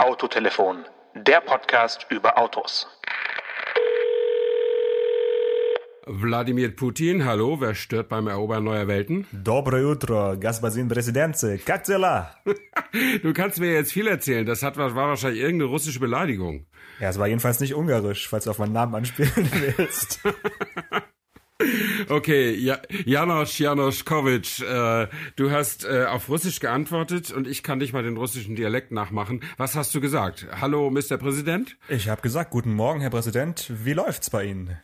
Autotelefon, der Podcast über Autos. Wladimir Putin, hallo, wer stört beim Erobern neuer Welten? Dobre utro, Gaspasin Presidenze, Kakzela. du kannst mir jetzt viel erzählen, das hat, war wahrscheinlich irgendeine russische Beleidigung. Ja, es war jedenfalls nicht ungarisch, falls du auf meinen Namen anspielen willst. Okay, ja, Janosch Janoschkowitsch, äh, du hast äh, auf Russisch geantwortet und ich kann dich mal den russischen Dialekt nachmachen. Was hast du gesagt? Hallo, Mr. Präsident? Ich habe gesagt, guten Morgen, Herr Präsident, wie läuft's bei Ihnen?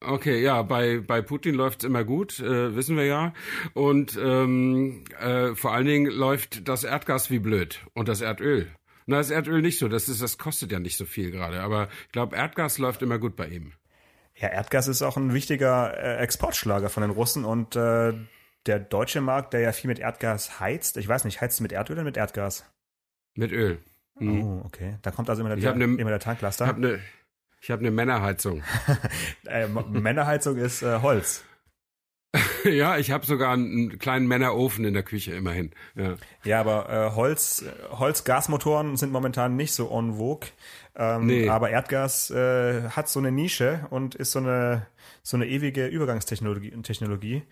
Okay, ja, bei, bei Putin läuft's immer gut, äh, wissen wir ja. Und ähm, äh, vor allen Dingen läuft das Erdgas wie blöd und das Erdöl. Na, das Erdöl nicht so, das, ist, das kostet ja nicht so viel gerade. Aber ich glaube, Erdgas läuft immer gut bei ihm. Ja, Erdgas ist auch ein wichtiger äh, Exportschlager von den Russen und äh, der deutsche Markt, der ja viel mit Erdgas heizt, ich weiß nicht, heizt mit Erdöl oder mit Erdgas? Mit Öl. Mhm. Oh, okay. Da kommt also immer Ich der, hab ne- immer der Tanklaster. Ich habe eine ich hab ne Männerheizung. äh, Männerheizung ist äh, Holz. ja, ich habe sogar einen kleinen Männerofen in der Küche, immerhin. Ja. Ja, aber äh, Holz, Holzgasmotoren sind momentan nicht so en vogue. Ähm, Nee. Aber Erdgas äh, hat so eine Nische und ist so eine, so eine ewige Übergangstechnologie. Technologie.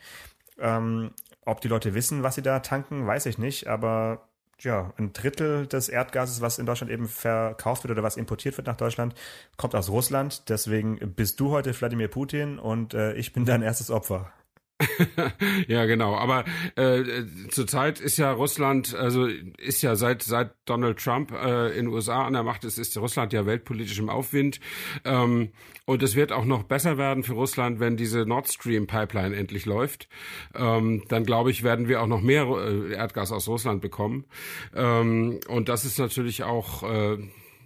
Ähm, ob die Leute wissen, was sie da tanken, weiß ich nicht, aber ja, ein Drittel des Erdgases, was in Deutschland eben verkauft wird oder was importiert wird nach Deutschland, kommt aus Russland. Deswegen bist du heute Wladimir Putin und äh, ich bin dein erstes Opfer. ja, genau. Aber äh, zurzeit ist ja Russland, also ist ja seit seit Donald Trump äh, in den USA an der Macht ist, ist Russland ja weltpolitisch im Aufwind. Ähm, und es wird auch noch besser werden für Russland, wenn diese Nord Stream Pipeline endlich läuft. Ähm, dann glaube ich, werden wir auch noch mehr äh, Erdgas aus Russland bekommen. Ähm, und das ist natürlich auch äh,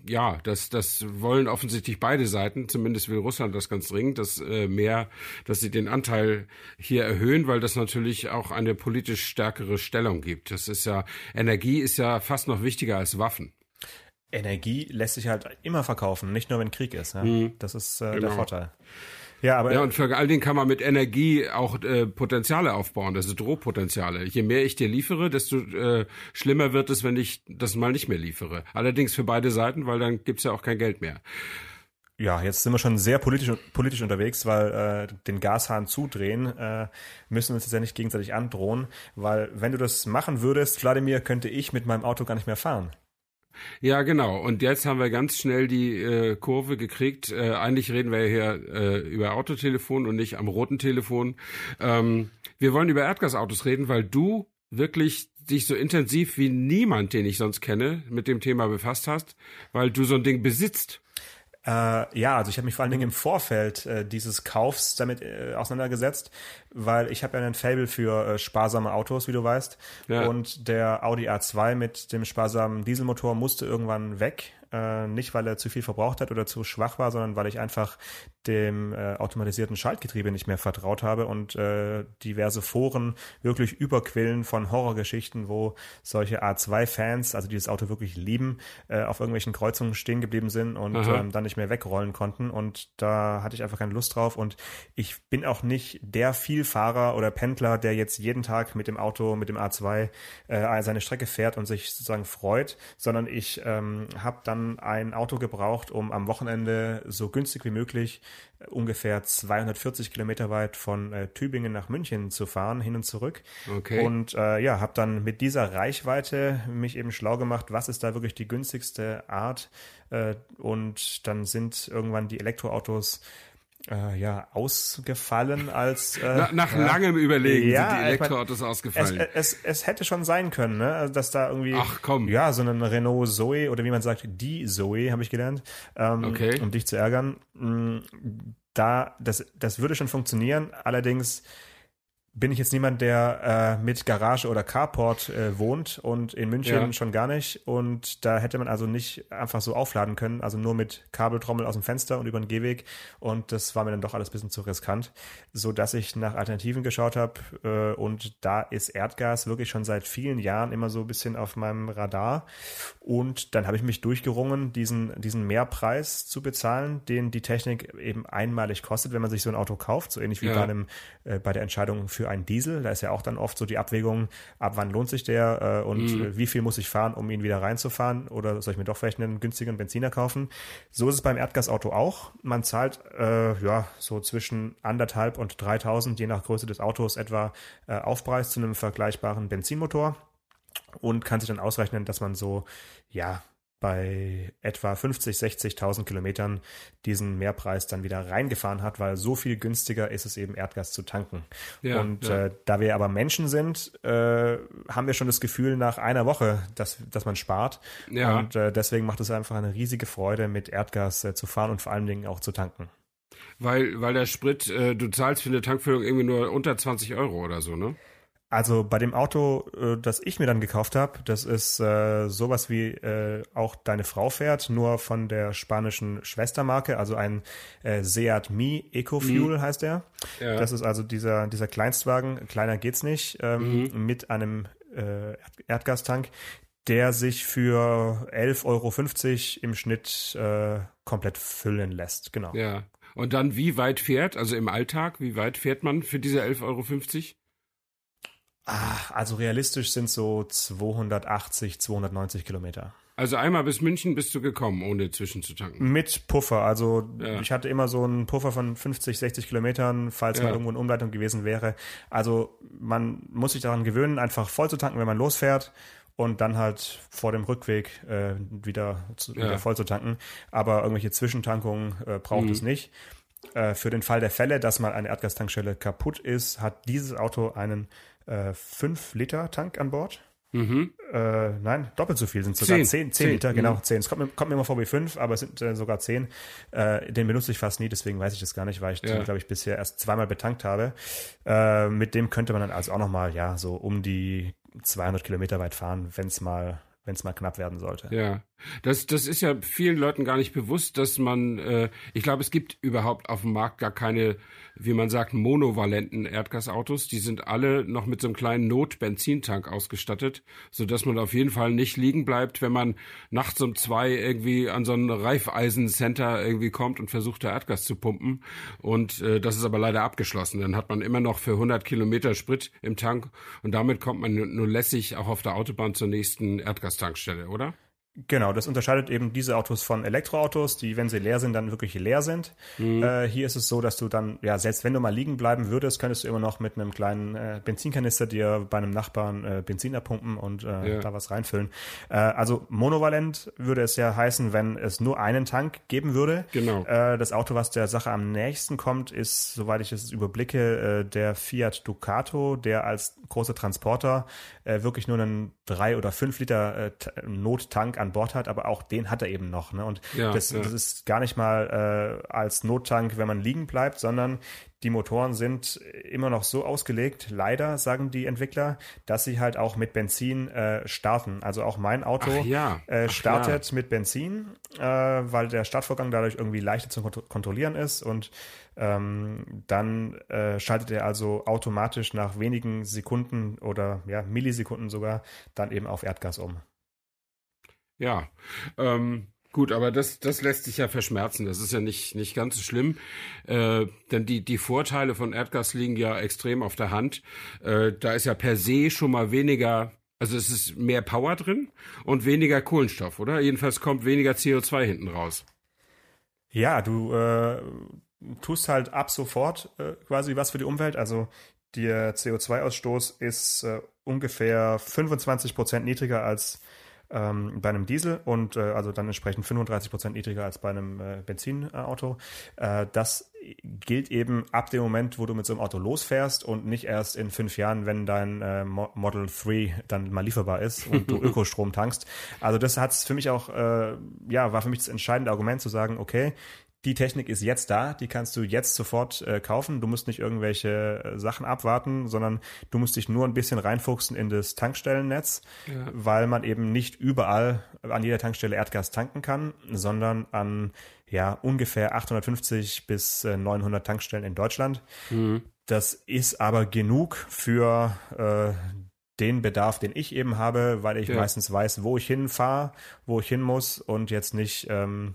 ja, das, das wollen offensichtlich beide Seiten, zumindest will Russland das ganz dringend, dass äh, mehr, dass sie den Anteil hier erhöhen, weil das natürlich auch eine politisch stärkere Stellung gibt. Das ist ja, Energie ist ja fast noch wichtiger als Waffen. Energie lässt sich halt immer verkaufen, nicht nur wenn Krieg ist. Ja? Das ist äh, der Genau. Vorteil. Ja, aber Ja, und vor allen Dingen kann man mit Energie auch äh, Potenziale aufbauen, das ist Drohpotenziale. Je mehr ich dir liefere, desto äh, schlimmer wird es, wenn ich das mal nicht mehr liefere. Allerdings für beide Seiten, weil dann gibt's ja auch kein Geld mehr. ja, jetzt sind wir schon sehr politisch, politisch unterwegs, weil äh, den Gashahn zudrehen äh, müssen wir uns jetzt ja nicht gegenseitig androhen, weil wenn du das machen würdest, Wladimir, könnte ich mit meinem Auto gar nicht mehr fahren. Ja, genau. Und jetzt haben wir ganz schnell die äh, Kurve gekriegt. Äh, eigentlich reden wir hier äh, über Autotelefon und nicht am roten Telefon. Ähm, wir wollen über Erdgasautos reden, weil du wirklich dich so intensiv wie niemand, den ich sonst kenne, mit dem Thema befasst hast, weil du so ein Ding besitzt. Äh, ja, also ich habe mich vor allen Dingen im Vorfeld äh, dieses Kaufs damit äh, auseinandergesetzt, weil ich habe ja einen Fable für äh, sparsame Autos, wie du weißt. Ja. Und der Audi A2 mit dem sparsamen Dieselmotor musste irgendwann weg. Äh, nicht, weil er zu viel verbraucht hat oder zu schwach war, sondern weil ich einfach dem äh, automatisierten Schaltgetriebe nicht mehr vertraut habe und äh, diverse Foren wirklich überquillen von Horrorgeschichten, wo solche A2-Fans, also die das Auto wirklich lieben, äh, auf irgendwelchen Kreuzungen stehen geblieben sind und ähm, dann nicht mehr wegrollen konnten. Und da hatte ich einfach keine Lust drauf. Und ich bin auch nicht der Vielfahrer oder Pendler, der jetzt jeden Tag mit dem Auto, mit dem A2 äh, seine Strecke fährt und sich sozusagen freut, sondern ich ähm, habe dann ein Auto gebraucht, um am Wochenende so günstig wie möglich äh, ungefähr 240 Kilometer weit von äh, Tübingen nach München zu fahren, hin und zurück. Okay. Und äh, ja, habe dann mit dieser Reichweite mich eben schlau gemacht, was ist da wirklich die günstigste Art. Äh, und dann sind irgendwann die Elektroautos äh, ja ausgefallen als äh, Na, nach ja. langem Überlegen Ja, sind die ich mein, Elektroautos es, ausgefallen. es, es hätte schon sein können, ne? Also, dass da irgendwie Ach, komm. ja so ein Renault Zoe oder wie man sagt die Zoe habe ich gelernt, ähm, Okay. um dich zu ärgern. Mm, Da das das würde schon funktionieren. Allerdings bin ich jetzt niemand, der äh, mit Garage oder Carport äh, wohnt und in München Ja. schon gar nicht. Und da hätte man also nicht einfach so aufladen können, also nur mit Kabeltrommel aus dem Fenster und über den Gehweg. Und das war mir dann doch alles ein bisschen zu riskant, so dass ich nach Alternativen geschaut habe. Äh, und da ist Erdgas wirklich schon seit vielen Jahren immer so ein bisschen auf meinem Radar. Und dann habe ich mich durchgerungen, diesen, diesen Mehrpreis zu bezahlen, den die Technik eben einmalig kostet, wenn man sich so ein Auto kauft, so ähnlich wie Ja. bei einem äh, bei der Entscheidung für für einen Diesel. Da ist ja auch dann oft so die Abwägung, ab wann lohnt sich der äh, und mhm. wie viel muss ich fahren, um ihn wieder reinzufahren oder soll ich mir doch vielleicht einen günstigen Benziner kaufen. So ist es beim Erdgasauto auch. Man zahlt äh, ja so zwischen anderthalb und 3000, je nach Größe des Autos, etwa äh, Aufpreis zu einem vergleichbaren Benzinmotor und kann sich dann ausrechnen, dass man so ja bei etwa 50, 60.000 Kilometern diesen Mehrpreis dann wieder reingefahren hat, weil so viel günstiger ist es eben Erdgas zu tanken. Ja, und ja. Äh, da wir aber Menschen sind, äh, haben wir schon das Gefühl nach einer Woche, dass, dass man spart. Ja. Und äh, deswegen macht es einfach eine riesige Freude, mit Erdgas äh, zu fahren und vor allen Dingen auch zu tanken. Weil, weil der Sprit, äh, du zahlst für eine Tankfüllung irgendwie nur unter 20 Euro oder so, ne? Also bei dem Auto, äh, das ich mir dann gekauft habe, das ist äh, sowas wie äh, auch deine Frau fährt, nur von der spanischen Schwestermarke, also ein äh, Seat Mi EcoFuel mhm. heißt der. Ja. Das ist also dieser, dieser Kleinstwagen, kleiner geht's nicht, ähm, mhm. mit einem äh, Erdgastank, der sich für 11,50 Euro im Schnitt äh, komplett füllen lässt. Genau. Ja. Und dann wie weit fährt, also im Alltag, wie weit fährt man für diese 11,50 Euro? Ach, also realistisch sind so 280, 290 Kilometer. Also einmal bis München bist du gekommen, ohne zwischenzutanken. Mit Puffer. Also ja. ich hatte immer so einen Puffer von 50, 60 Kilometern, falls ja. mal irgendwo eine Umleitung gewesen wäre. Also man muss sich daran gewöhnen, einfach voll zu tanken, wenn man losfährt und dann halt vor dem Rückweg äh, wieder, zu, ja. wieder voll zu tanken. Aber irgendwelche Zwischentankungen äh, braucht mhm. es nicht. Äh, für den Fall der Fälle, dass mal eine Erdgastankstelle kaputt ist, hat dieses Auto einen äh, 5-Liter-Tank an Bord. Mhm. Äh, nein, doppelt so viel sind sogar 10, 10, 10 Liter, genau, 10. Mhm. Es kommt mir, kommt mir immer vor wie 5, aber es sind äh, sogar 10. Äh, den benutze ich fast nie, deswegen weiß ich das gar nicht, weil ich ja. den, glaube ich, bisher erst zweimal betankt habe. Äh, mit dem könnte man dann also auch nochmal, ja, so um die 200 Kilometer weit fahren, wenn es mal wenn es mal knapp werden sollte. Ja, das, das ist ja vielen Leuten gar nicht bewusst, dass man, äh, ich glaube, es gibt überhaupt auf dem Markt gar keine wie man sagt, monovalenten Erdgasautos. Die sind alle noch mit so einem kleinen Notbenzintank ausgestattet, so dass man auf jeden Fall nicht liegen bleibt, wenn man nachts um zwei irgendwie an so ein Reifeisencenter irgendwie kommt und versucht, da Erdgas zu pumpen. Und äh, das ist aber leider abgeschlossen. Dann hat man immer noch für 100 Kilometer Sprit im Tank und damit kommt man nur lässig auch auf der Autobahn zur nächsten Erdgastankstelle, oder? Genau, das unterscheidet eben diese Autos von Elektroautos, die, wenn sie leer sind, dann wirklich leer sind. Mhm. Äh, hier ist es so, dass du dann, ja, selbst wenn du mal liegen bleiben würdest, könntest du immer noch mit einem kleinen äh, Benzinkanister dir bei einem Nachbarn äh, Benzin abpumpen und äh, ja. da was reinfüllen. Äh, also monovalent würde es ja heißen, wenn es nur einen Tank geben würde. Genau. Äh, das Auto, was der Sache am nächsten kommt, ist, soweit ich es überblicke, der Fiat Ducato, der als großer Transporter wirklich nur einen drei oder fünf Liter Nottank an Bord hat, aber auch den hat er eben noch. Ne? Und ja, das, ja. das ist gar nicht mal äh, als Nottank, wenn man liegen bleibt, sondern die Motoren sind immer noch so ausgelegt, leider, sagen die Entwickler, dass sie halt auch mit Benzin äh, starten. Also auch mein Auto ja. äh, startet mit Benzin, äh, weil der Startvorgang dadurch irgendwie leichter zu kont kontrollieren ist und ähm, dann äh, schaltet er also automatisch nach wenigen Sekunden oder ja, Millisekunden sogar dann eben auf Erdgas um. Ja, ähm, gut, aber das, das lässt sich ja verschmerzen. Das ist ja nicht, nicht ganz so schlimm. Äh, denn die, die Vorteile von Erdgas liegen ja extrem auf der Hand. Äh, da ist ja per se schon mal weniger, also es ist mehr Power drin und weniger Kohlenstoff, oder? Jedenfalls kommt weniger CO2 hinten raus. Ja, du äh, tust halt ab sofort äh, quasi was für die Umwelt. Also der CO2-Ausstoß ist äh, ungefähr 25 Prozent niedriger als ähm, bei einem Diesel und äh, also dann entsprechend 35 Prozent niedriger als bei einem äh, Benzinauto. Äh, das gilt eben ab dem Moment, wo du mit so einem Auto losfährst und nicht erst in fünf Jahren, wenn dein äh, Model 3 dann mal lieferbar ist und du Ökostrom tankst. Also das hat für mich auch, äh, ja, war für mich das entscheidende Argument zu sagen, okay, die Technik ist jetzt da, die kannst du jetzt sofort äh, kaufen. Du musst nicht irgendwelche äh, Sachen abwarten, sondern du musst dich nur ein bisschen reinfuchsen in das Tankstellennetz, ja. weil man eben nicht überall an jeder Tankstelle Erdgas tanken kann, sondern an ja ungefähr 850 bis äh, 900 Tankstellen in Deutschland. Mhm. Das ist aber genug für äh, den Bedarf, den ich eben habe, weil ich ja. meistens weiß, wo ich hinfahre, wo ich hin muss und jetzt nicht ähm,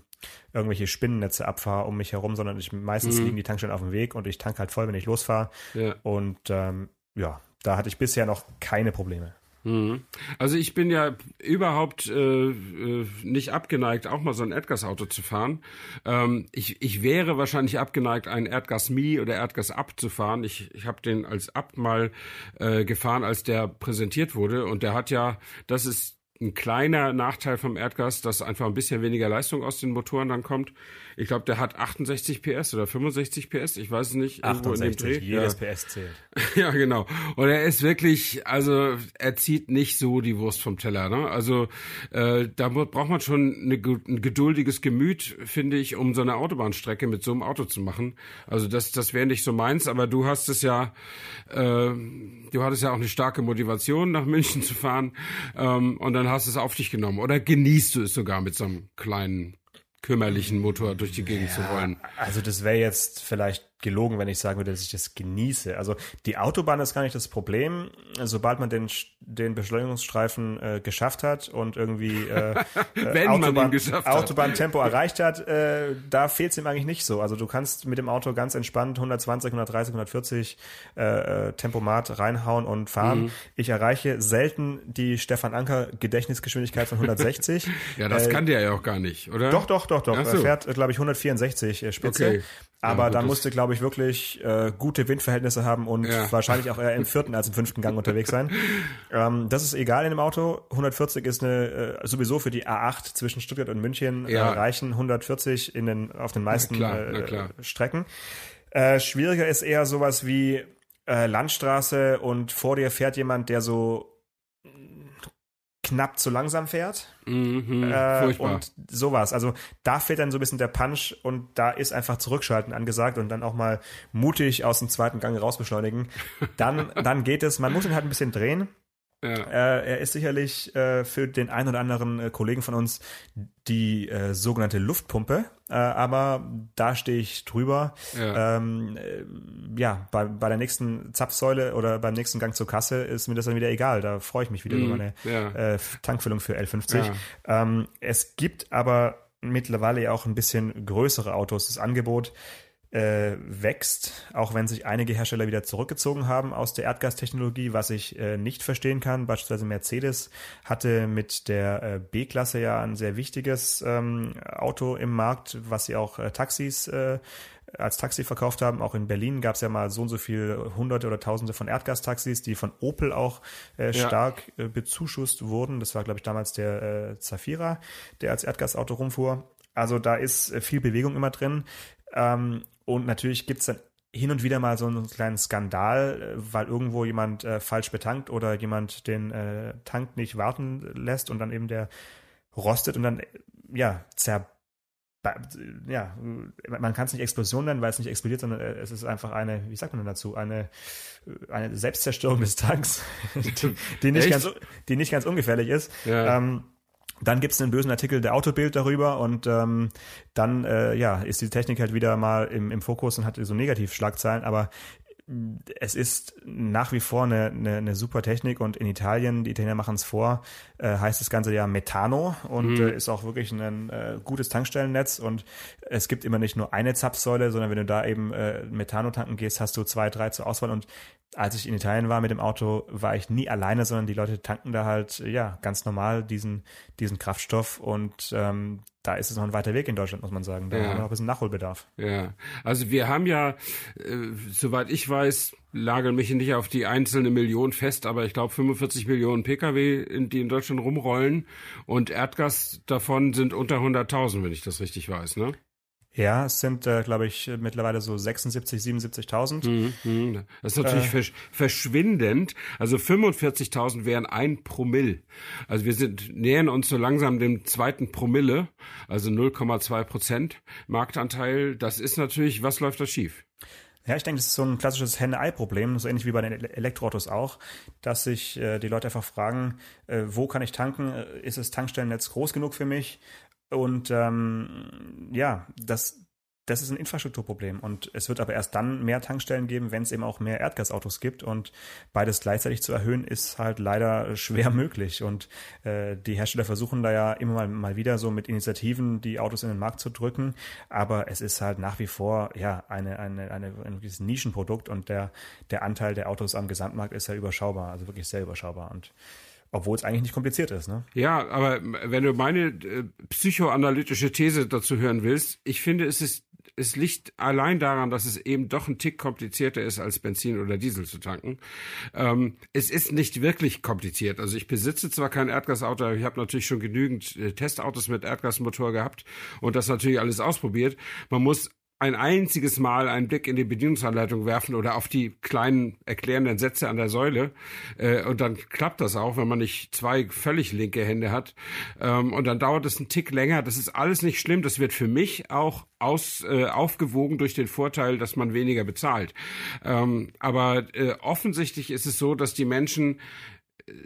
irgendwelche Spinnennetze abfahre um mich herum, sondern ich meistens mhm. liegen die Tankstellen auf dem Weg und ich tanke halt voll, wenn ich losfahre. Ja. Und ähm, ja, da hatte ich bisher noch keine Probleme. Mhm. Also ich bin ja überhaupt äh, äh, nicht abgeneigt, auch mal so ein Erdgasauto zu fahren. Ähm, ich, ich wäre wahrscheinlich abgeneigt, ein Erdgas Mi oder Erdgas Up zu fahren. Ich, ich habe den als Up mal äh, gefahren, als der präsentiert wurde. Und der hat ja, das ist ein kleiner Nachteil vom Erdgas, dass einfach ein bisschen weniger Leistung aus den Motoren dann kommt. Ich glaube, der hat 68 PS oder 65 PS, ich weiß es nicht. 68, jedes ja. PS zählt. ja, genau. Und er ist wirklich, also er zieht nicht so die Wurst vom Teller. Ne? Also äh, da braucht man schon eine, ein geduldiges Gemüt, finde ich, um so eine Autobahnstrecke mit so einem Auto zu machen. Also das, das wäre nicht so meins, aber du hast es ja, äh, du hattest ja auch eine starke Motivation, nach München zu fahren. Ähm, und dann hast du es auf dich genommen. Oder genießt du es sogar mit so einem kleinen kümmerlichen Motor durch die Gegend ja, zu rollen. Also das wäre jetzt vielleicht gelogen, wenn ich sagen würde, dass ich das genieße. Also die Autobahn ist gar nicht das Problem. Sobald man den, den Beschleunigungsstreifen äh, geschafft hat und irgendwie äh, wenn Autobahn. Autobahntempo erreicht hat, äh, da fehlt es ihm eigentlich nicht so. Also du kannst mit dem Auto ganz entspannt 120, 130, 140 äh, Tempomat reinhauen und fahren. Mhm. Ich erreiche selten die Stefan Anker Gedächtnisgeschwindigkeit von 160. ja, das äh, kann der ja auch gar nicht, oder? Doch, doch, doch, doch. So. Er fährt, glaube ich, 164 äh, Spitze. Okay. Aber ja, dann musste, glaube ich, wirklich äh, gute Windverhältnisse haben und ja. wahrscheinlich auch eher im vierten als im fünften Gang unterwegs sein. Ähm, das ist egal in dem Auto. 140 ist eine äh, sowieso für die A8 zwischen Stuttgart und München äh, ja. äh, reichen 140 in den auf den meisten klar. Äh, Strecken. Äh, schwieriger ist eher sowas wie äh, Landstraße und vor dir fährt jemand, der so knapp zu langsam fährt. Mhm, äh, und sowas. Also da fehlt dann so ein bisschen der Punch und da ist einfach zurückschalten angesagt und dann auch mal mutig aus dem zweiten Gang rausbeschleunigen. Dann, dann geht es. Man muss ihn halt ein bisschen drehen. Ja. Äh, er ist sicherlich äh, für den einen oder anderen äh, Kollegen von uns die sogenannte Luftpumpe, äh, aber da stehe ich drüber. Ja, ähm, äh, ja bei, bei der nächsten Zapfsäule oder beim nächsten Gang zur Kasse ist mir das dann wieder egal. Da freue ich mich wieder mm, über meine ja. Tankfüllung für L50. Ähm, es gibt aber mittlerweile ja auch ein bisschen größere Autos. Das Angebot äh, wächst, auch wenn sich einige Hersteller wieder zurückgezogen haben aus der Erdgastechnologie, was ich äh, nicht verstehen kann. Beispielsweise Mercedes hatte mit der äh, B-Klasse ja ein sehr wichtiges ähm, Auto im Markt, was sie auch äh, Taxis äh, als Taxi verkauft haben. Auch in Berlin gab es ja mal so und so viele Hunderte oder Tausende von Erdgastaxis, die von Opel auch äh, stark ja. äh, bezuschusst wurden. Das war, glaube ich, damals der äh, Zafira, der als Erdgasauto rumfuhr. Also da ist äh, viel Bewegung immer drin. Ähm, und natürlich gibt's dann hin und wieder mal so einen kleinen Skandal, äh, weil irgendwo jemand äh, falsch betankt oder jemand den äh, Tank nicht warten lässt und dann eben der rostet und dann ja zer ja, man kann es nicht Explosion nennen, weil es nicht explodiert, sondern äh, es ist einfach eine, wie sagt man denn dazu, eine, eine Selbstzerstörung des Tanks, die, die nicht, ganz, die nicht ganz ungefährlich ist. Ja. Ähm, dann gibt's einen bösen Artikel der Autobild darüber und ähm, dann äh, ja ist die Technik halt wieder mal im, im Fokus und hat so Negativschlagzeilen, aber es ist nach wie vor eine, eine, eine super Technik und in Italien, die Italiener machen es vor, äh, heißt das Ganze ja Metano und mhm. äh, ist auch wirklich ein äh, gutes Tankstellennetz und es gibt immer nicht nur eine Zapfsäule, sondern wenn du da eben äh, Metano tanken gehst, hast du zwei, drei zur Auswahl und als ich in Italien war mit dem Auto, war ich nie alleine, sondern die Leute tanken da halt ja ganz normal diesen diesen Kraftstoff und ähm, da ist es noch ein weiter Weg in Deutschland, muss man sagen. Da ja. haben wir noch ein bisschen Nachholbedarf. Ja, also wir haben ja, äh, soweit ich weiß, lageln mich nicht auf die einzelne Million fest, aber ich glaube 45 Millionen Pkw, die in Deutschland rumrollen und Erdgas davon sind unter 100.000, wenn ich das richtig weiß, ne? Ja, es sind, äh, glaube ich, mittlerweile so 76, 77.000. Mhm, mhm. Das ist natürlich äh, versch verschwindend. Also 45.000 wären ein Promille. Also wir sind nähern uns so langsam dem zweiten Promille, also 0,2 Prozent Marktanteil. Das ist natürlich, was läuft da schief? Ja, ich denke, das ist so ein klassisches Henne-Ei-Problem, so ähnlich wie bei den Elektroautos auch, dass sich äh, die Leute einfach fragen, äh, wo kann ich tanken? Äh, ist das Tankstellennetz groß genug für mich? Und ähm, ja, das, das ist ein Infrastrukturproblem. Und es wird aber erst dann mehr Tankstellen geben, wenn es eben auch mehr Erdgasautos gibt. Und beides gleichzeitig zu erhöhen, ist halt leider schwer möglich. Und äh, die Hersteller versuchen da ja immer mal, mal wieder so mit Initiativen die Autos in den Markt zu drücken. Aber es ist halt nach wie vor ja eine, eine, eine, ein Nischenprodukt und der, der Anteil der Autos am Gesamtmarkt ist ja überschaubar, also wirklich sehr überschaubar. Und obwohl es eigentlich nicht kompliziert ist, ne? Ja, aber wenn du meine äh, psychoanalytische These dazu hören willst, ich finde, es ist es liegt allein daran, dass es eben doch ein Tick komplizierter ist, als Benzin oder Diesel zu tanken. Ähm, es ist nicht wirklich kompliziert. Also ich besitze zwar kein Erdgasauto, ich habe natürlich schon genügend äh, Testautos mit Erdgasmotor gehabt und das natürlich alles ausprobiert. Man muss ein einziges Mal einen Blick in die Bedienungsanleitung werfen oder auf die kleinen erklärenden Sätze an der Säule. Äh, und dann klappt das auch, wenn man nicht zwei völlig linke Hände hat. Ähm, und dann dauert es einen Tick länger. Das ist alles nicht schlimm. Das wird für mich auch aus, äh, aufgewogen durch den Vorteil, dass man weniger bezahlt. Ähm, aber äh, offensichtlich ist es so, dass die Menschen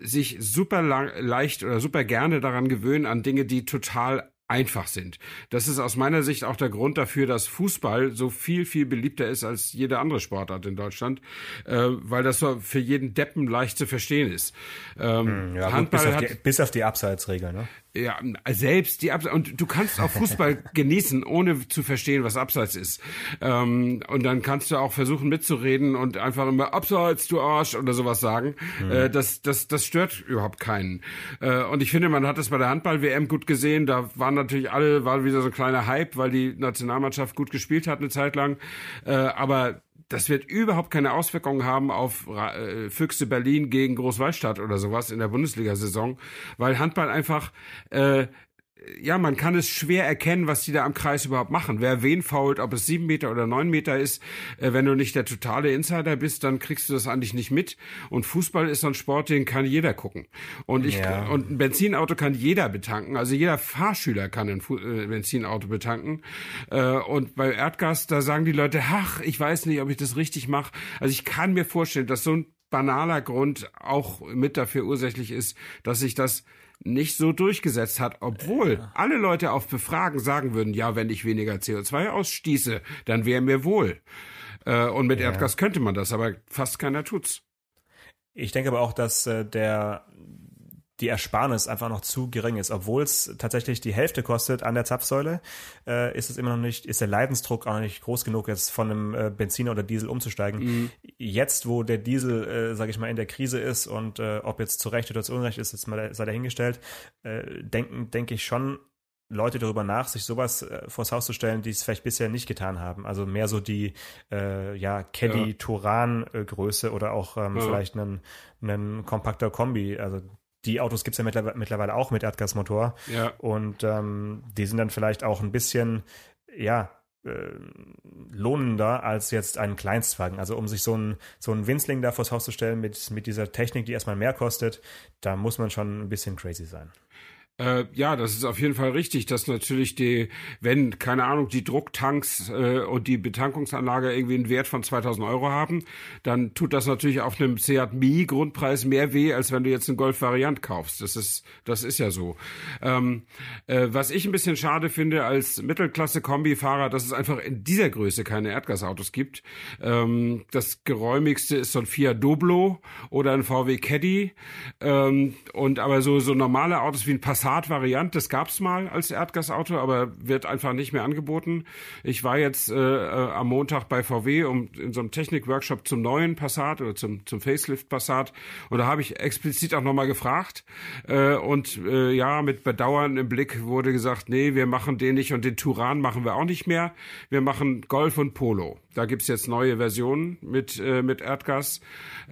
sich super lang, leicht oder super gerne daran gewöhnen an Dinge, die total einfach sind. Das ist aus meiner Sicht auch der Grund dafür, dass Fußball so viel, viel beliebter ist als jede andere Sportart in Deutschland, äh, weil das so für jeden Deppen leicht zu verstehen ist. Ähm, hm, ja, Handball gut, bis, auf die, bis auf die Abseitsregel, ne? Ja, selbst die Abseits und du kannst auch Fußball genießen, ohne zu verstehen, was Abseits ist. Ähm, und dann kannst du auch versuchen mitzureden und einfach immer Abseits, du Arsch oder sowas sagen. Mhm. Äh, das, das, das stört überhaupt keinen. Äh, und ich finde, man hat es bei der Handball-WM gut gesehen. Da waren natürlich alle, war wieder so ein kleiner Hype, weil die Nationalmannschaft gut gespielt hat eine Zeit lang. Äh, aber das wird überhaupt keine Auswirkungen haben auf äh, Füchse Berlin gegen Großwallstadt oder sowas in der Bundesliga-Saison, weil Handball einfach äh, ja, man kann es schwer erkennen, was die da am Kreis überhaupt machen. Wer wen fault, ob es sieben Meter oder neun Meter ist, äh, wenn du nicht der totale Insider bist, dann kriegst du das eigentlich nicht mit. Und Fußball ist so ein Sport, den kann jeder gucken. Und ich ja. und ein Benzinauto kann jeder betanken. Also jeder Fahrschüler kann ein Fu äh, Benzinauto betanken. Äh, und bei Erdgas, da sagen die Leute, ach, ich weiß nicht, ob ich das richtig mache. Also ich kann mir vorstellen, dass so ein banaler Grund auch mit dafür ursächlich ist, dass sich das nicht so durchgesetzt hat, obwohl ja. alle Leute auf Befragen sagen würden, ja, wenn ich weniger CO2 ausstieße, dann wäre mir wohl. Äh, und mit ja. Erdgas könnte man das, aber fast keiner tut's. Ich denke aber auch, dass äh, der die Ersparnis einfach noch zu gering ist. Obwohl es tatsächlich die Hälfte kostet an der Zapfsäule, äh, ist es immer noch nicht, ist der Leidensdruck auch noch nicht groß genug, jetzt von einem äh, Benziner oder Diesel umzusteigen. Mhm. Jetzt, wo der Diesel, äh, sage ich mal, in der Krise ist und äh, ob jetzt zu Recht oder zu Unrecht ist, jetzt mal sei dahingestellt, äh, denken, denke ich schon, Leute darüber nach, sich sowas äh, vors Haus zu stellen, die es vielleicht bisher nicht getan haben. Also mehr so die äh, ja Caddy ja. Turan äh, oder auch ähm, ja. vielleicht einen, einen kompakter Kombi. Also die Autos gibt's ja mittlerweile auch mit Erdgasmotor. Ja. Und ähm, die sind dann vielleicht auch ein bisschen, ja, äh, lohnender als jetzt ein Kleinstwagen. Also um sich so ein, so Winzling da vors Haus zu stellen mit, mit dieser Technik, die erstmal mehr kostet, da muss man schon ein bisschen crazy sein. Äh, ja, das ist auf jeden Fall richtig, dass natürlich die, wenn, keine Ahnung, die Drucktanks äh, und die Betankungsanlage irgendwie einen Wert von 2000 Euro haben, dann tut das natürlich auf einem Seat Mii Grundpreis mehr weh, als wenn du jetzt einen Golf Variant kaufst. Das ist, das ist ja so. Ähm, äh, was ich ein bisschen schade finde als Mittelklasse-Kombi-Fahrer, dass es einfach in dieser Größe keine Erdgasautos gibt. Ähm, das geräumigste ist so ein Fiat Doblo oder ein VW Caddy. Ähm, und aber so, so normale Autos wie ein Passat Passat-Variant, das gab's mal als Erdgasauto, aber wird einfach nicht mehr angeboten. Ich war jetzt äh, äh, am Montag bei VW um, in so einem Technik-Workshop zum neuen Passat oder zum, zum Facelift Passat und da habe ich explizit auch nochmal gefragt äh, und äh, ja, mit Bedauern im Blick wurde gesagt, nee, wir machen den nicht und den Turan machen wir auch nicht mehr. Wir machen Golf und Polo. Da gibt's jetzt neue Versionen mit, äh, mit Erdgas,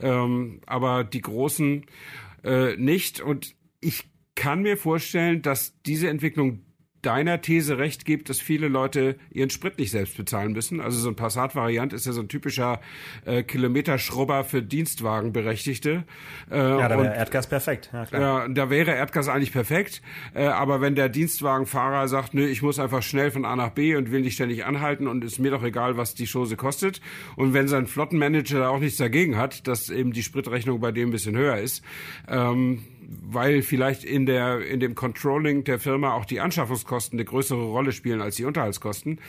ähm, aber die großen äh, nicht und ich kann mir vorstellen, dass diese Entwicklung deiner These recht gibt, dass viele Leute ihren Sprit nicht selbst bezahlen müssen. Also so ein Passat-Variant ist ja so ein typischer äh, Kilometerschrubber für Dienstwagenberechtigte. Äh, ja, da wäre Erdgas perfekt. Ja, klar. Ja, da wäre Erdgas eigentlich perfekt. Äh, aber wenn der Dienstwagenfahrer sagt, nö, ich muss einfach schnell von A nach B und will nicht ständig anhalten und ist mir doch egal, was die Chose kostet. Und wenn sein Flottenmanager da auch nichts dagegen hat, dass eben die Spritrechnung bei dem ein bisschen höher ist, ähm, weil vielleicht in der in dem Controlling der Firma auch die Anschaffungskosten eine größere Rolle spielen als die Unterhaltskosten.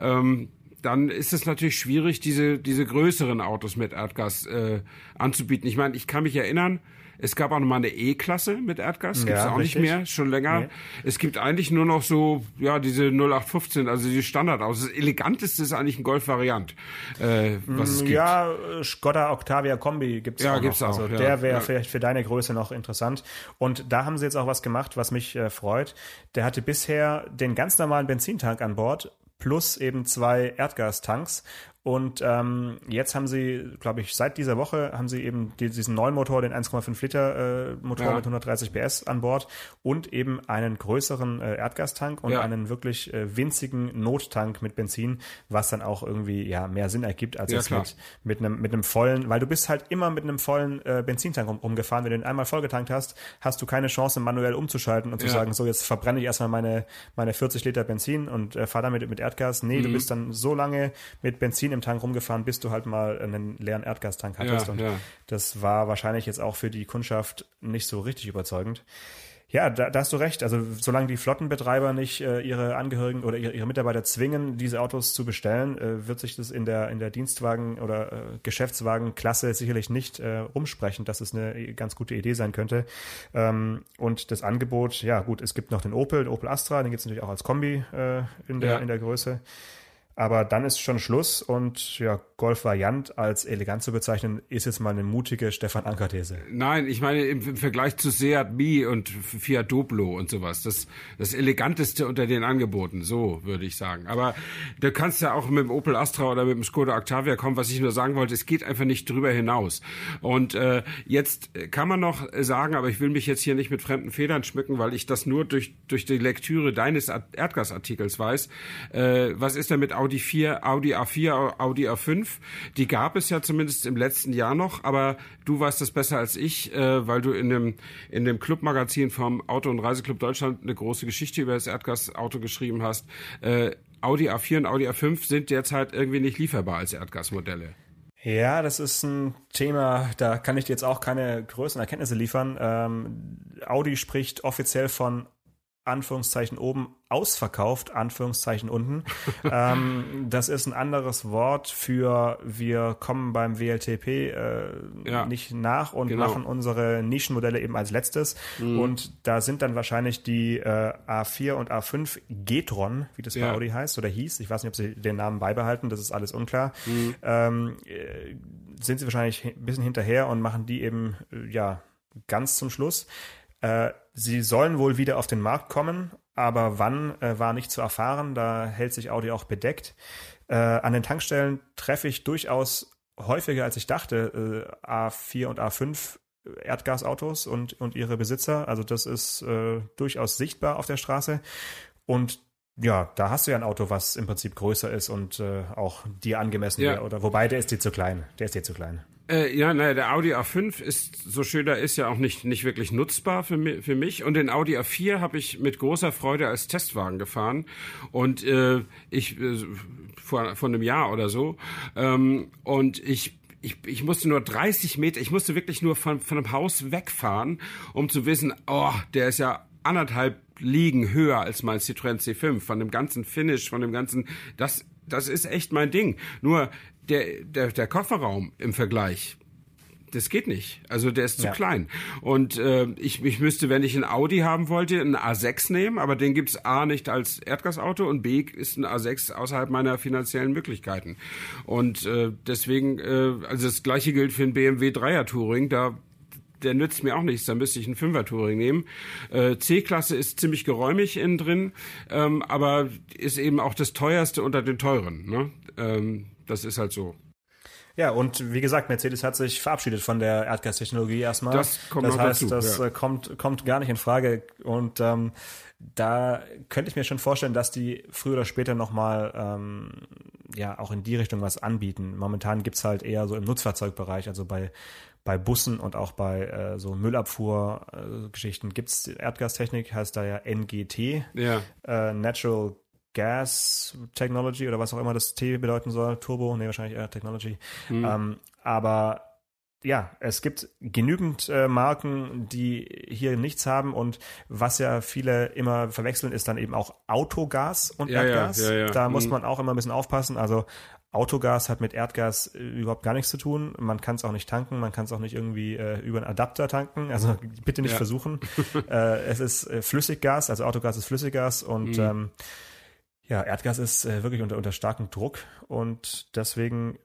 Ähm, dann ist es natürlich schwierig, diese, diese größeren Autos mit Erdgas äh, anzubieten. Ich meine, ich kann mich erinnern, es gab auch noch mal eine E-Klasse mit Erdgas, gibt's ja, auch richtig. nicht mehr, schon länger. Nee. Es gibt eigentlich nur noch so, ja, diese 0815, also die Standardautos. Das eleganteste ist eigentlich ein Golf-Variant, äh, was es gibt. Ja, Skoda Octavia Kombi gibt's ja, auch gibt's noch. Auch, also ja, der wäre ja. vielleicht für deine Größe noch interessant. Und da haben sie jetzt auch was gemacht, was mich äh, freut. Der hatte bisher den ganz normalen Benzintank an Bord plus eben zwei Erdgastanks und ähm, jetzt haben sie, glaube ich, seit dieser Woche haben sie eben diesen neuen Motor, den 1,5 Liter äh, Motor ja. mit 130 PS an Bord und eben einen größeren äh, Erdgastank und ja. einen wirklich äh, winzigen Nottank mit Benzin, was dann auch irgendwie ja mehr Sinn ergibt als ja, jetzt mit mit einem mit einem vollen, weil du bist halt immer mit einem vollen äh, Benzintank um, umgefahren. Wenn du ihn einmal vollgetankt hast, hast du keine Chance manuell umzuschalten und zu sagen, so jetzt verbrenne ich erstmal meine meine 40 Liter Benzin und äh, fahre damit mit Erdgas. Nee, mhm. du bist dann so lange mit Benzin Benzin im Tank rumgefahren, bis du halt mal einen leeren Erdgastank hattest. Ja, und ja. das war wahrscheinlich jetzt auch für die Kundschaft nicht so richtig überzeugend. Ja, da, da hast du recht. Also solange die Flottenbetreiber nicht äh, ihre Angehörigen oder ihre, ihre, Mitarbeiter zwingen, diese Autos zu bestellen, äh, wird sich das in der in der Dienstwagen oder äh, Geschäftswagenklasse sicherlich nicht äh, umsprechen, dass es eine ganz gute Idee sein könnte. Ähm, und das Angebot, ja gut, es gibt noch den Opel, den Opel Astra, den gibt es natürlich auch als Kombi äh, in der ja. in der Größe. Aber dann ist schon Schluss und ja, Golf Variant als elegant zu bezeichnen, ist jetzt mal eine mutige Stefan Anker-These. Nein, ich meine im, Vergleich zu Seat Mi und Fiat Doblo und sowas, das, das eleganteste unter den Angeboten, so würde ich sagen. Aber du kannst ja auch mit dem Opel Astra oder mit dem Skoda Octavia kommen, was ich nur sagen wollte, es geht einfach nicht drüber hinaus. Und äh, jetzt kann man noch sagen, aber ich will mich jetzt hier nicht mit fremden Federn schmücken, weil ich das nur durch, durch die Lektüre deines Erdgasartikels weiß. Äh, was ist denn mit Audi Audi 4, Audi A4, Audi A5. Die gab es ja zumindest im letzten Jahr noch, aber du weißt das besser als ich, äh, weil du in dem, in dem Clubmagazin vom Auto- und Reiseclub Deutschland eine große Geschichte über das Erdgasauto geschrieben hast. Äh, Audi A4 und Audi A5 sind derzeit irgendwie nicht lieferbar als Erdgasmodelle. Ja, das ist ein Thema, da kann ich dir jetzt auch keine größeren Erkenntnisse liefern. Ähm, Audi spricht offiziell von Anführungszeichen oben, ausverkauft, Anführungszeichen unten. ähm, das ist ein anderes Wort für wir kommen beim WLTP äh, ja. nicht nach und genau. machen unsere Nischenmodelle eben als letztes. Mhm. Und da sind dann wahrscheinlich die äh, A4 und A5 Getron, wie das ja. bei Audi heißt oder hieß. Ich weiß nicht, ob sie den Namen beibehalten, das ist alles unklar. Mhm. Ähm, äh, sind sie wahrscheinlich ein bisschen hinterher und machen die eben äh, ja ganz zum Schluss. Äh, sie sollen wohl wieder auf den Markt kommen, aber wann äh, war nicht zu erfahren. Da hält sich Audi auch bedeckt. Äh, an den Tankstellen treffe ich durchaus häufiger, als ich dachte, äh, A4 und A5 Erdgasautos und, und ihre Besitzer. Also das ist äh, durchaus sichtbar auf der Straße. Und ja, da hast du ja ein Auto, was im Prinzip größer ist und äh, auch dir angemessen ja. wäre. Oder wobei der ist dir zu klein. Der ist dir zu klein. Äh, ja, naja, der Audi A5 ist, so schön er ist, ja auch nicht, nicht wirklich nutzbar für, mi für mich. Und den Audi A4 habe ich mit großer Freude als Testwagen gefahren. Und äh, ich, äh, vor, vor einem Jahr oder so. Ähm, und ich ich, ich musste nur 30 Meter, ich musste wirklich nur von, von einem Haus wegfahren, um zu wissen, oh, der ist ja anderthalb Liegen höher als mein Citroën C5, von dem ganzen Finish, von dem ganzen, das, das ist echt mein Ding. Nur der, der, der Kofferraum im Vergleich, das geht nicht. Also der ist zu ja. klein. Und äh, ich, ich müsste, wenn ich ein Audi haben wollte, einen A6 nehmen, aber den gibt's A nicht als Erdgasauto und B ist ein A6 außerhalb meiner finanziellen Möglichkeiten. Und äh, deswegen, äh, also das gleiche gilt für einen BMW 3er Touring, da der nützt mir auch nichts, da müsste ich einen Fünfer-Touring nehmen. Äh, C-Klasse ist ziemlich geräumig innen drin, ähm, aber ist eben auch das teuerste unter den teuren. Ne? Ähm, das ist halt so. Ja, und wie gesagt, Mercedes hat sich verabschiedet von der Erdgastechnologie erstmal. Das kommt Das heißt, dazu, das ja. Äh, kommt, kommt gar nicht in Frage. Und ähm, da könnte ich mir schon vorstellen, dass die früher oder später nochmal ähm, ja auch in die Richtung was anbieten. Momentan gibt's halt eher so im Nutzfahrzeugbereich, also bei bei Bussen und auch bei äh, so Müllabfuhrgeschichten äh, gibt's Erdgastechnik, heißt da ja NGT, ja. Äh, Natural Gas Technology oder was auch immer das T bedeuten soll, Turbo, nee, wahrscheinlich eher Technology. Mhm. Ähm, aber ja, es gibt genügend äh, Marken, die hier nichts haben und was ja viele immer verwechseln, ist dann eben auch Autogas und ja, Erdgas. Ja, ja, da muss mhm. man auch immer ein bisschen aufpassen. Also Autogas hat mit Erdgas äh, überhaupt gar nichts zu tun. Man kann es auch nicht tanken, man kann es auch nicht irgendwie äh, über einen Adapter tanken. Also bitte nicht versuchen. äh, es ist äh, Flüssiggas, also Autogas ist Flüssiggas und mhm. ähm, ja, Erdgas ist äh, wirklich unter, unter starkem Druck und deswegen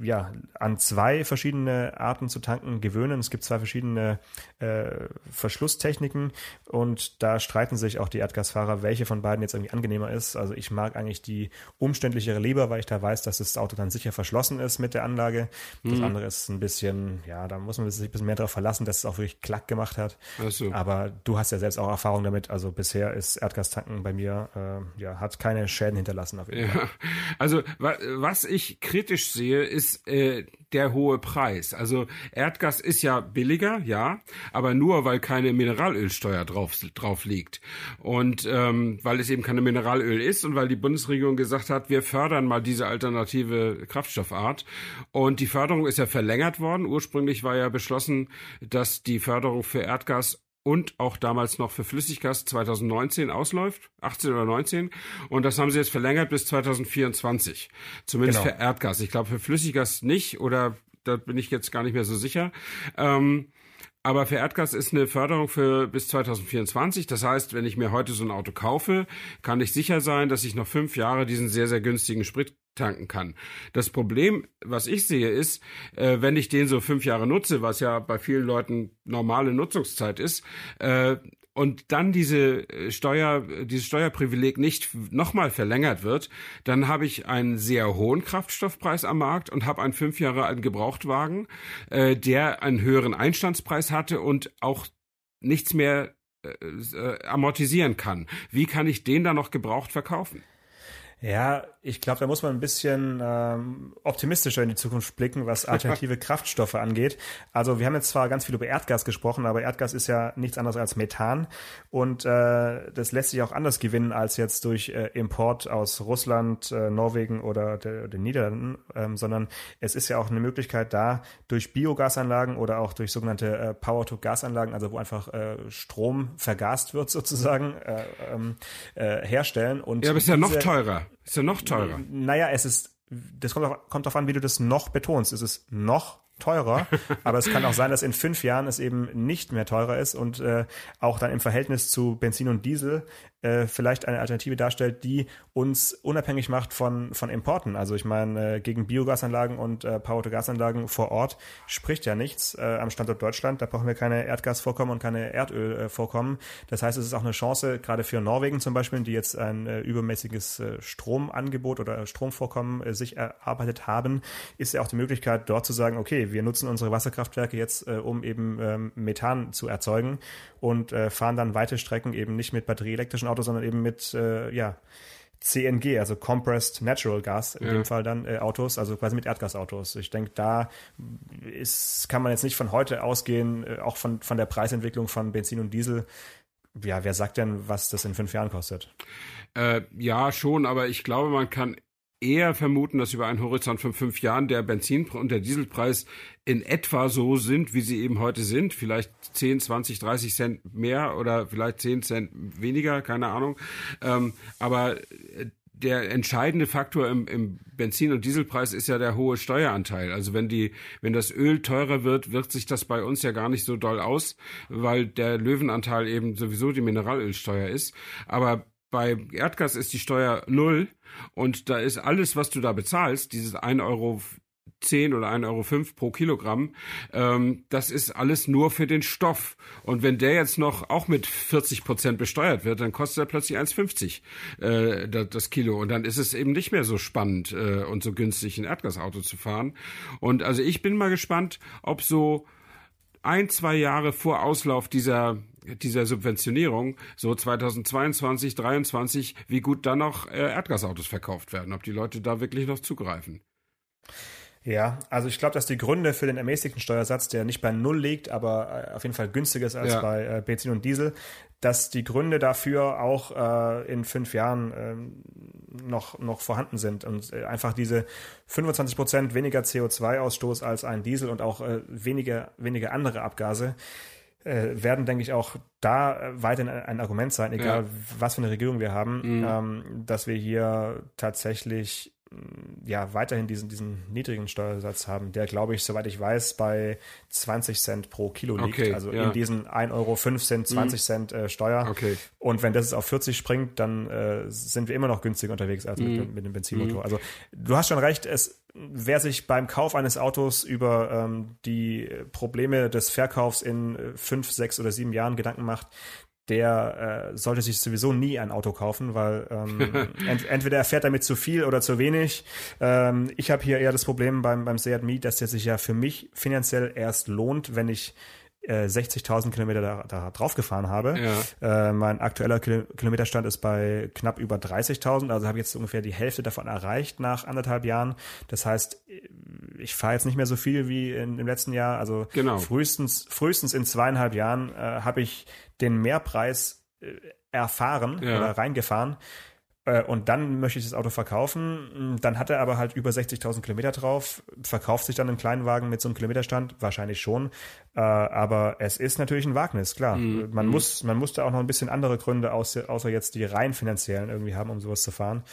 ja, an zwei verschiedene Arten zu tanken gewöhnen. Es gibt zwei verschiedene äh, Verschlusstechniken und da streiten sich auch die Erdgasfahrer, welche von beiden jetzt irgendwie angenehmer ist. Also ich mag eigentlich die umständlichere lieber, weil ich da weiß, dass das Auto dann sicher verschlossen ist mit der Anlage. Das mhm. andere ist ein bisschen, ja, da muss man sich ein bisschen mehr darauf verlassen, dass es auch wirklich Klack gemacht hat. So. Aber du hast ja selbst auch Erfahrung damit. Also bisher ist Erdgastanken bei mir, äh, ja, hat keine Schäden hinterlassen auf jeden Fall. Also was ich kritisch sehe, sehe, ist äh, der hohe Preis. Also Erdgas ist ja billiger, ja, aber nur weil keine Mineralölsteuer drauf, drauf liegt. Und ähm, weil es eben keine Mineralöl ist und weil die Bundesregierung gesagt hat, wir fördern mal diese alternative Kraftstoffart. Und die Förderung ist ja verlängert worden. Ursprünglich war ja beschlossen, dass die Förderung für Erdgas und auch damals noch für Flüssiggas 2019 ausläuft, 18 oder 19. Und das haben sie jetzt verlängert bis 2024. Zumindest genau. für Erdgas. Ich glaube für Flüssiggas nicht oder da bin ich jetzt gar nicht mehr so sicher. Ähm, aber für Erdgas ist eine Förderung für bis 2024. Das heißt, wenn ich mir heute so ein Auto kaufe, kann ich sicher sein, dass ich noch fünf Jahre diesen sehr, sehr günstigen Sprit tanken kann. Das Problem, was ich sehe, ist, äh, wenn ich den so fünf Jahre nutze, was ja bei vielen Leuten normale Nutzungszeit ist, äh, und dann diese äh, Steuer, dieses Steuerprivileg nicht nochmal verlängert wird, dann habe ich einen sehr hohen Kraftstoffpreis am Markt und habe einen fünf Jahre alten Gebrauchtwagen, äh, der einen höheren Einstandspreis hatte und auch nichts mehr äh, äh amortisieren kann. Wie kann ich den dann noch gebraucht verkaufen? Ja, ich glaube, da muss man ein bisschen ähm, optimistischer in die Zukunft blicken, was alternative Kraftstoffe angeht. Also wir haben jetzt zwar ganz viel über Erdgas gesprochen, aber Erdgas ist ja nichts anderes als Methan und äh, das lässt sich auch anders gewinnen als jetzt durch äh, Import aus Russland, äh, Norwegen oder de, den Niederlanden, ähm, sondern es ist ja auch eine Möglichkeit da, durch Biogasanlagen oder auch durch sogenannte äh, Power-to-Gas-Anlagen, also wo einfach äh, Strom vergast wird sozusagen, äh, ähm, äh, herstellen. Und ja, aber ist ja noch teurer. Ist ja noch teurer. Naja, es ist, das kommt, auch, kommt darauf an, wie du das noch betonst. Es ist noch teurer, aber es kann auch sein, dass in fünf Jahren es eben nicht mehr teurer ist und äh, auch dann im Verhältnis zu Benzin und Diesel äh, vielleicht eine Alternative darstellt, die uns unabhängig macht von, von Importen. Also ich meine, äh, gegen Biogasanlagen und äh, Power-to-Gasanlagen vor Ort spricht ja nichts äh, am Standort Deutschland. Da brauchen wir keine Erdgasvorkommen und keine Erdölvorkommen. Das heißt, es ist auch eine Chance, gerade für Norwegen zum Beispiel, die jetzt ein äh, übermäßiges äh, Stromangebot oder Stromvorkommen äh, sich erarbeitet haben, ist ja auch die Möglichkeit, dort zu sagen, okay, wir nutzen unsere Wasserkraftwerke jetzt, äh, um eben ähm, Methan zu erzeugen und äh, fahren dann weite Strecken eben nicht mit batterieelektrischen Autos, sondern eben mit, äh, ja, CNG, also Compressed Natural Gas, in ja. dem Fall dann äh, Autos, also quasi mit Erdgasautos. Ich denke, da ist, kann man jetzt nicht von heute ausgehen, äh, auch von, von der Preisentwicklung von Benzin und Diesel. Ja, wer sagt denn, was das in fünf Jahren kostet? Äh, ja, schon, aber ich glaube, man kann eher vermuten, dass über einen Horizont von fünf Jahren der Benzin- und der Dieselpreis in etwa so sind, wie sie eben heute sind. Vielleicht 10, 20, 30 Cent mehr oder vielleicht 10 Cent weniger, keine Ahnung. Ähm, aber der entscheidende Faktor im, im Benzin- und Dieselpreis ist ja der hohe Steueranteil. Also wenn die, wenn das Öl teurer wird, wirkt sich das bei uns ja gar nicht so doll aus, weil der Löwenanteil eben sowieso die Mineralölsteuer ist. Aber bei Erdgas ist die Steuer null und da ist alles, was du da bezahlst, dieses 1,10 Euro 10 oder 1,05 Euro pro Kilogramm, ähm, das ist alles nur für den Stoff. Und wenn der jetzt noch auch mit 40 Prozent besteuert wird, dann kostet er plötzlich 1,50 äh, das, das Kilo. Und dann ist es eben nicht mehr so spannend äh, und so günstig, ein Erdgasauto zu fahren. Und also ich bin mal gespannt, ob so ein, zwei Jahre vor Auslauf dieser dieser Subventionierung, so 2022, 2023, wie gut dann noch äh, Erdgasautos verkauft werden, ob die Leute da wirklich noch zugreifen. Ja, also ich glaube, dass die Gründe für den ermäßigten Steuersatz, der nicht bei Null liegt, aber äh, auf jeden Fall günstiger ist als ja. bei äh, Benzin und Diesel, dass die Gründe dafür auch äh, in fünf Jahren äh, noch, noch vorhanden sind und äh, einfach diese 25 Prozent weniger CO2-Ausstoß als ein Diesel und auch weniger, weniger andere Abgase äh, werden, denke ich, auch da äh, weiterhin ein Argument sein, egal ja. was für eine Regierung wir haben, mhm. ähm, dass wir hier tatsächlich ja, weiterhin diesen, diesen niedrigen Steuersatz haben, der, glaube ich, soweit ich weiß, bei 20 Cent pro Kilo liegt. Okay, also ja. in diesen 1 Euro 5 Cent, 20 mhm. Cent äh, Steuer. Okay. Und wenn das auf 40 springt, dann äh, sind wir immer noch günstiger unterwegs als mhm. mit, mit dem Benzinmotor. Mhm. Also du hast schon recht, es wer sich beim Kauf eines Autos über ähm, die Probleme des Verkaufs in äh, fünf, sechs oder sieben Jahren Gedanken macht, der äh, sollte sich sowieso nie ein Auto kaufen, weil ähm, ent entweder er fährt damit zu viel oder zu wenig. Ähm, ich habe hier eher das Problem beim, beim Seat Mii, dass der sich ja für mich finanziell erst lohnt, wenn ich 60.000 äh, Kilometer da, da drauf gefahren habe. Ja. Äh, mein aktueller Kilometerstand ist bei knapp über 30.000, also habe ich jetzt ungefähr die Hälfte davon erreicht nach anderthalb Jahren. Das heißt, ich fahre jetzt nicht mehr so viel wie in, im letzten Jahr. Also genau. frühestens, frühestens in zweieinhalb Jahren äh, habe ich den Mehrpreis äh, erfahren ja. oder reingefahren. Äh, und dann möchte ich das Auto verkaufen. Dann hat er aber halt über 60.000 Kilometer drauf, verkauft sich dann einen kleinen Wagen mit so einem Kilometerstand, wahrscheinlich schon. Äh, aber es ist natürlich ein Wagnis, klar. Mhm. Man mhm. muss, man muss da auch noch ein bisschen andere Gründe außer jetzt die rein finanziellen irgendwie haben, um sowas zu fahren.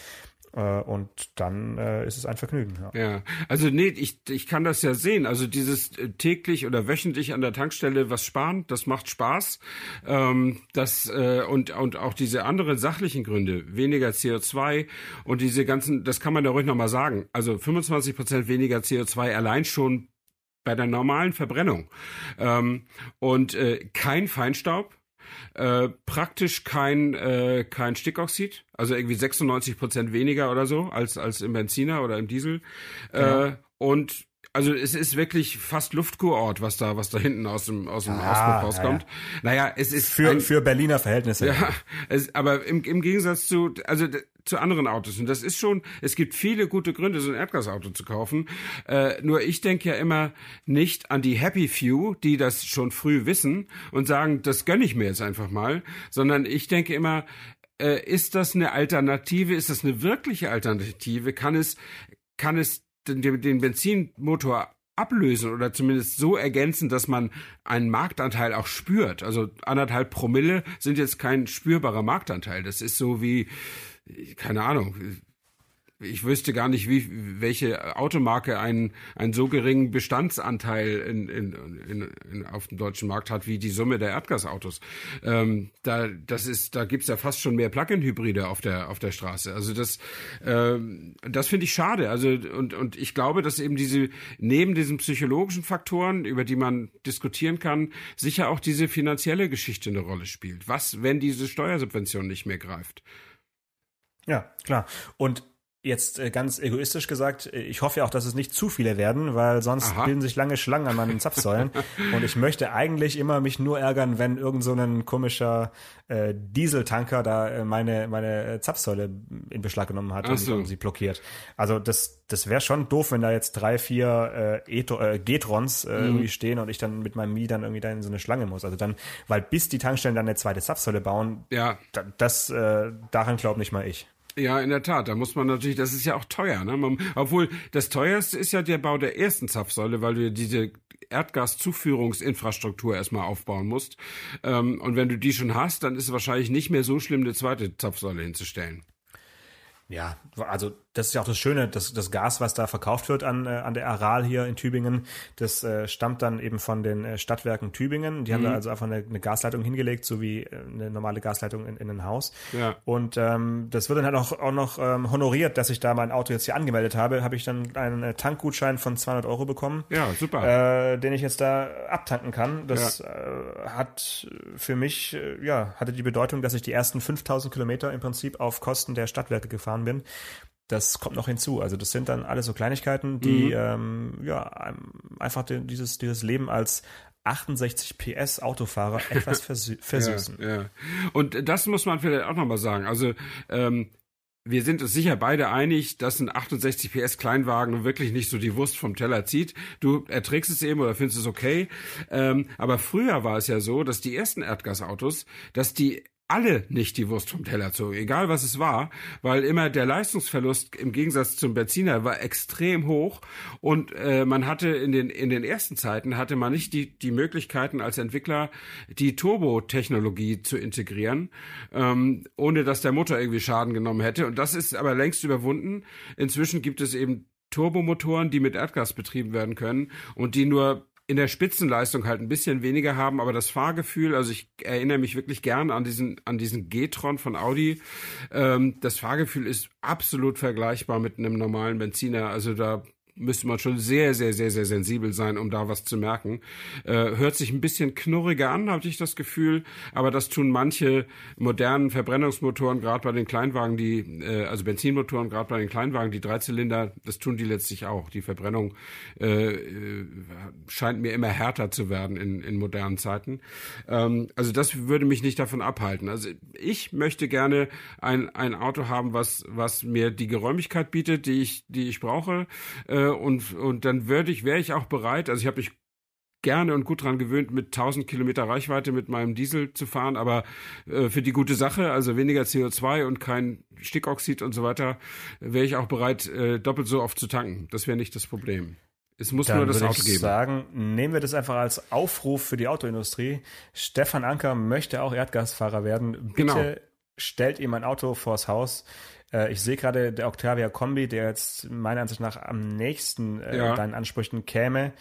Äh, und dann äh, ist es ein Vergnügen. Ja. ja, also nee, ich, ich kann das ja sehen. Also dieses äh, täglich oder wöchentlich an der Tankstelle was sparen, das macht Spaß. Ähm, das äh, und und auch diese anderen sachlichen Gründe, weniger CO2 und diese ganzen, das kann man da ruhig nochmal sagen. Also 25 Prozent weniger CO2 allein schon bei der normalen Verbrennung ähm, und äh, kein Feinstaub äh, praktisch kein, äh, kein Stickoxid, also irgendwie 96 Prozent weniger oder so als, als im Benziner oder im Diesel. Genau. Äh, und also es ist wirklich fast Luftkurort, was da, was da hinten aus dem aus dem ah, Auspuff rauskommt. Ja, ja. Naja, es ist für ein, für Berliner Verhältnisse. Ja, es, aber im, im Gegensatz zu also zu anderen Autos und das ist schon, es gibt viele gute Gründe, so ein Erdgasauto zu kaufen. Äh, nur ich denke ja immer nicht an die Happy Few, die das schon früh wissen und sagen, das gönne ich mir jetzt einfach mal, sondern ich denke immer, äh, ist das eine Alternative? Ist das eine wirkliche Alternative? Kann es kann es den, den Benzinmotor ablösen oder zumindest so ergänzen, dass man einen Marktanteil auch spürt. Also anderthalb Promille sind jetzt kein spürbarer Marktanteil. Das ist so wie, keine Ahnung, ich wüsste gar nicht, wie welche Automarke einen, einen so geringen Bestandsanteil in, in, in, in, auf dem deutschen Markt hat wie die Summe der Erdgasautos. Ähm, da das ist, da gibt's ja fast schon mehr Plug-in-Hybride auf der auf der Straße. Also das ähm, das finde ich schade. Also und und ich glaube, dass eben diese neben diesen psychologischen Faktoren, über die man diskutieren kann, sicher auch diese finanzielle Geschichte eine Rolle spielt. Was, wenn diese Steuersubvention nicht mehr greift? Ja, klar. Und Jetzt äh, ganz egoistisch gesagt, äh, ich hoffe ja auch, dass es nicht zu viele werden, weil sonst Aha. bilden sich lange Schlangen an meinen Zapfsäulen. und ich möchte eigentlich immer mich nur ärgern, wenn irgend so ein komischer äh, Dieseltanker da äh, meine meine Zapfsäule in Beschlag genommen hat so. und sie blockiert. Also das das wäre schon doof, wenn da jetzt drei, vier äh, Eto, äh, Getrons äh, mhm. irgendwie stehen und ich dann mit meinem Mi dann irgendwie da in so eine Schlange muss. Also dann, weil bis die Tankstellen dann eine zweite Zapfsäule bauen, ja. das äh, daran glaube nicht mal ich. Ja, in der Tat. Da muss man natürlich, das ist ja auch teuer. Ne? Man, obwohl das teuerste ist ja der Bau der ersten Zapfsäule, weil du diese Erdgaszuführungsinfrastruktur erstmal aufbauen musst. Ähm, und wenn du die schon hast, dann ist es wahrscheinlich nicht mehr so schlimm, eine zweite Zapfsäule hinzustellen. Ja, also das ist ja auch das Schöne, das, das Gas, was da verkauft wird an, äh, an der Aral hier in Tübingen, das äh, stammt dann eben von den äh, Stadtwerken Tübingen. Die mhm. haben da mhm. also einfach eine, eine Gasleitung hingelegt, so wie äh, eine normale Gasleitung in, in ein Haus. Ja. Und ähm, das wird dann halt auch, auch noch ähm, honoriert, dass ich da mein Auto jetzt hier angemeldet habe. Habe ich dann einen äh, Tankgutschein von 200 Euro bekommen. Ja, super. Äh, den ich jetzt da abtanken kann. Das ja. äh, hat für mich, äh, ja, hatte die Bedeutung, dass ich die ersten 5000 Kilometer im Prinzip auf Kosten der Stadtwerke gefahren bin das kommt noch hinzu. Also das sind dann alles so Kleinigkeiten, die mhm. ähm, ja einfach den, dieses dieses Leben als 68 PS Autofahrer etwas versü versüßen. Ja, ja. Und das muss man vielleicht auch nochmal sagen. Also ähm, wir sind uns sicher beide einig, dass ein 68 PS Kleinwagen wirklich nicht so die Wurst vom Teller zieht. Du erträgst es eben oder findest es okay. Ähm, aber früher war es ja so, dass die ersten Erdgasautos, dass die alle nicht die Wurst vom Teller zogen, egal was es war, weil immer der Leistungsverlust im Gegensatz zum Benziner war extrem hoch und äh, man hatte in den in den ersten Zeiten hatte man nicht die die Möglichkeiten als Entwickler die Turbo-Technologie zu integrieren, ähm, ohne dass der Motor irgendwie Schaden genommen hätte und das ist aber längst überwunden. Inzwischen gibt es eben Turbomotoren, die mit Erdgas betrieben werden können und die nur in der Spitzenleistung halt ein bisschen weniger haben, aber das Fahrgefühl, also ich erinnere mich wirklich gern an diesen, an diesen G-Tron von Audi. Ähm, das Fahrgefühl ist absolut vergleichbar mit einem normalen Benziner. Also da müsste man schon sehr, sehr, sehr, sehr sensibel sein, um da was zu merken. Äh, hört sich ein bisschen knurriger an, habe ich das Gefühl, aber das tun manche modernen Verbrennungsmotoren, gerade bei den Kleinwagen, die, äh, also Benzinmotoren, gerade bei den Kleinwagen, die Dreizylinder, das tun die letztlich auch. Die Verbrennung äh, äh, scheint mir immer härter zu werden in, in modernen Zeiten. Ähm, also das würde mich nicht davon abhalten. Also ich möchte gerne ein, ein Auto haben, was, was mir die Geräumigkeit bietet, die ich, die ich brauche. Äh, äh, und, und dann würde ich, wäre ich auch bereit, also ich habe mich gerne und gut dran gewöhnt, mit 1000 Kilometer Reichweite mit meinem Diesel zu fahren, aber äh, für die gute Sache, also weniger CO2 und kein Stickoxid und so weiter, wäre ich auch bereit, äh, doppelt so oft zu tanken. Das wäre nicht das Problem. Es muss Dann nur das würde Auto ich geben. sagen, nehmen wir das einfach als Aufruf für die Autoindustrie. Stefan Anker möchte auch Erdgasfahrer werden. Bitte Genau. stellt ihm ein Auto vors Haus. Äh, Ich sehe gerade der Octavia Kombi, der jetzt meiner Ansicht nach am nächsten äh, Ja. deinen Ansprüchen käme,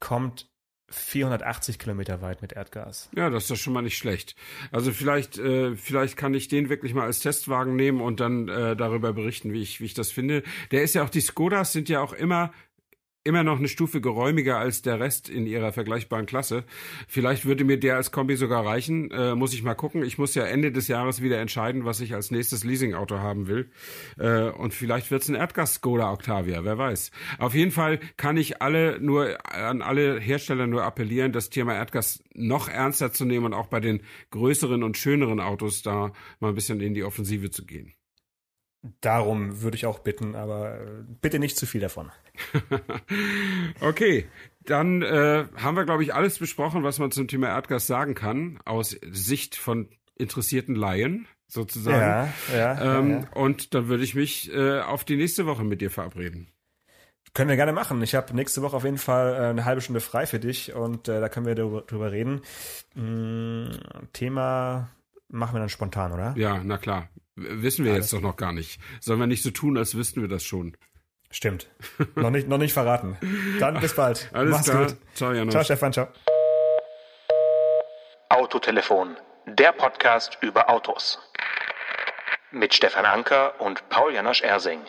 kommt 480 Kilometer weit mit Erdgas. Ja, das ist doch schon mal nicht schlecht. Also vielleicht, äh, vielleicht kann ich den wirklich mal als Testwagen nehmen und dann äh, darüber berichten, wie ich, wie ich das finde. Der ist ja auch, die Skodas sind ja auch immer immer noch eine Stufe geräumiger als der Rest in ihrer vergleichbaren Klasse. Vielleicht würde mir der als Kombi sogar reichen. Äh, muss ich mal gucken. Ich muss ja Ende des Jahres wieder entscheiden, was ich als nächstes Leasingauto haben will. Äh, und vielleicht wird's ein Erdgas-Skoda Octavia, wer weiß. Auf jeden Fall kann ich alle nur an alle Hersteller nur appellieren, das Thema Erdgas noch ernster zu nehmen und auch bei den größeren und schöneren Autos da mal ein bisschen in die Offensive zu gehen. Darum würde ich auch bitten, aber äh, bitte nicht zu viel davon. Okay, dann äh, haben wir, glaube ich, alles besprochen, was man zum Thema Erdgas sagen kann, aus Sicht von interessierten Laien sozusagen. Ja, ja, ähm, ja, ja. Und dann würde ich mich äh, auf die nächste Woche mit dir verabreden. Können wir gerne machen. Ich habe nächste Woche auf jeden Fall äh, eine halbe Stunde frei für dich und äh, da können wir drüber, drüber reden. Mm, Thema machen wir dann spontan, oder? Ja, na klar. Wissen wir jetzt doch noch gar nicht. Sollen wir nicht so tun, als wüssten wir das schon. Stimmt. noch, nicht, noch nicht verraten. Dann bis bald. Alles Mach's klar. gut. Ciao, Janusz. Ciao, Stefan. Ciao. Autotelefon, der Podcast über Autos. Mit Stefan Anker und Paul Janosch Ersing.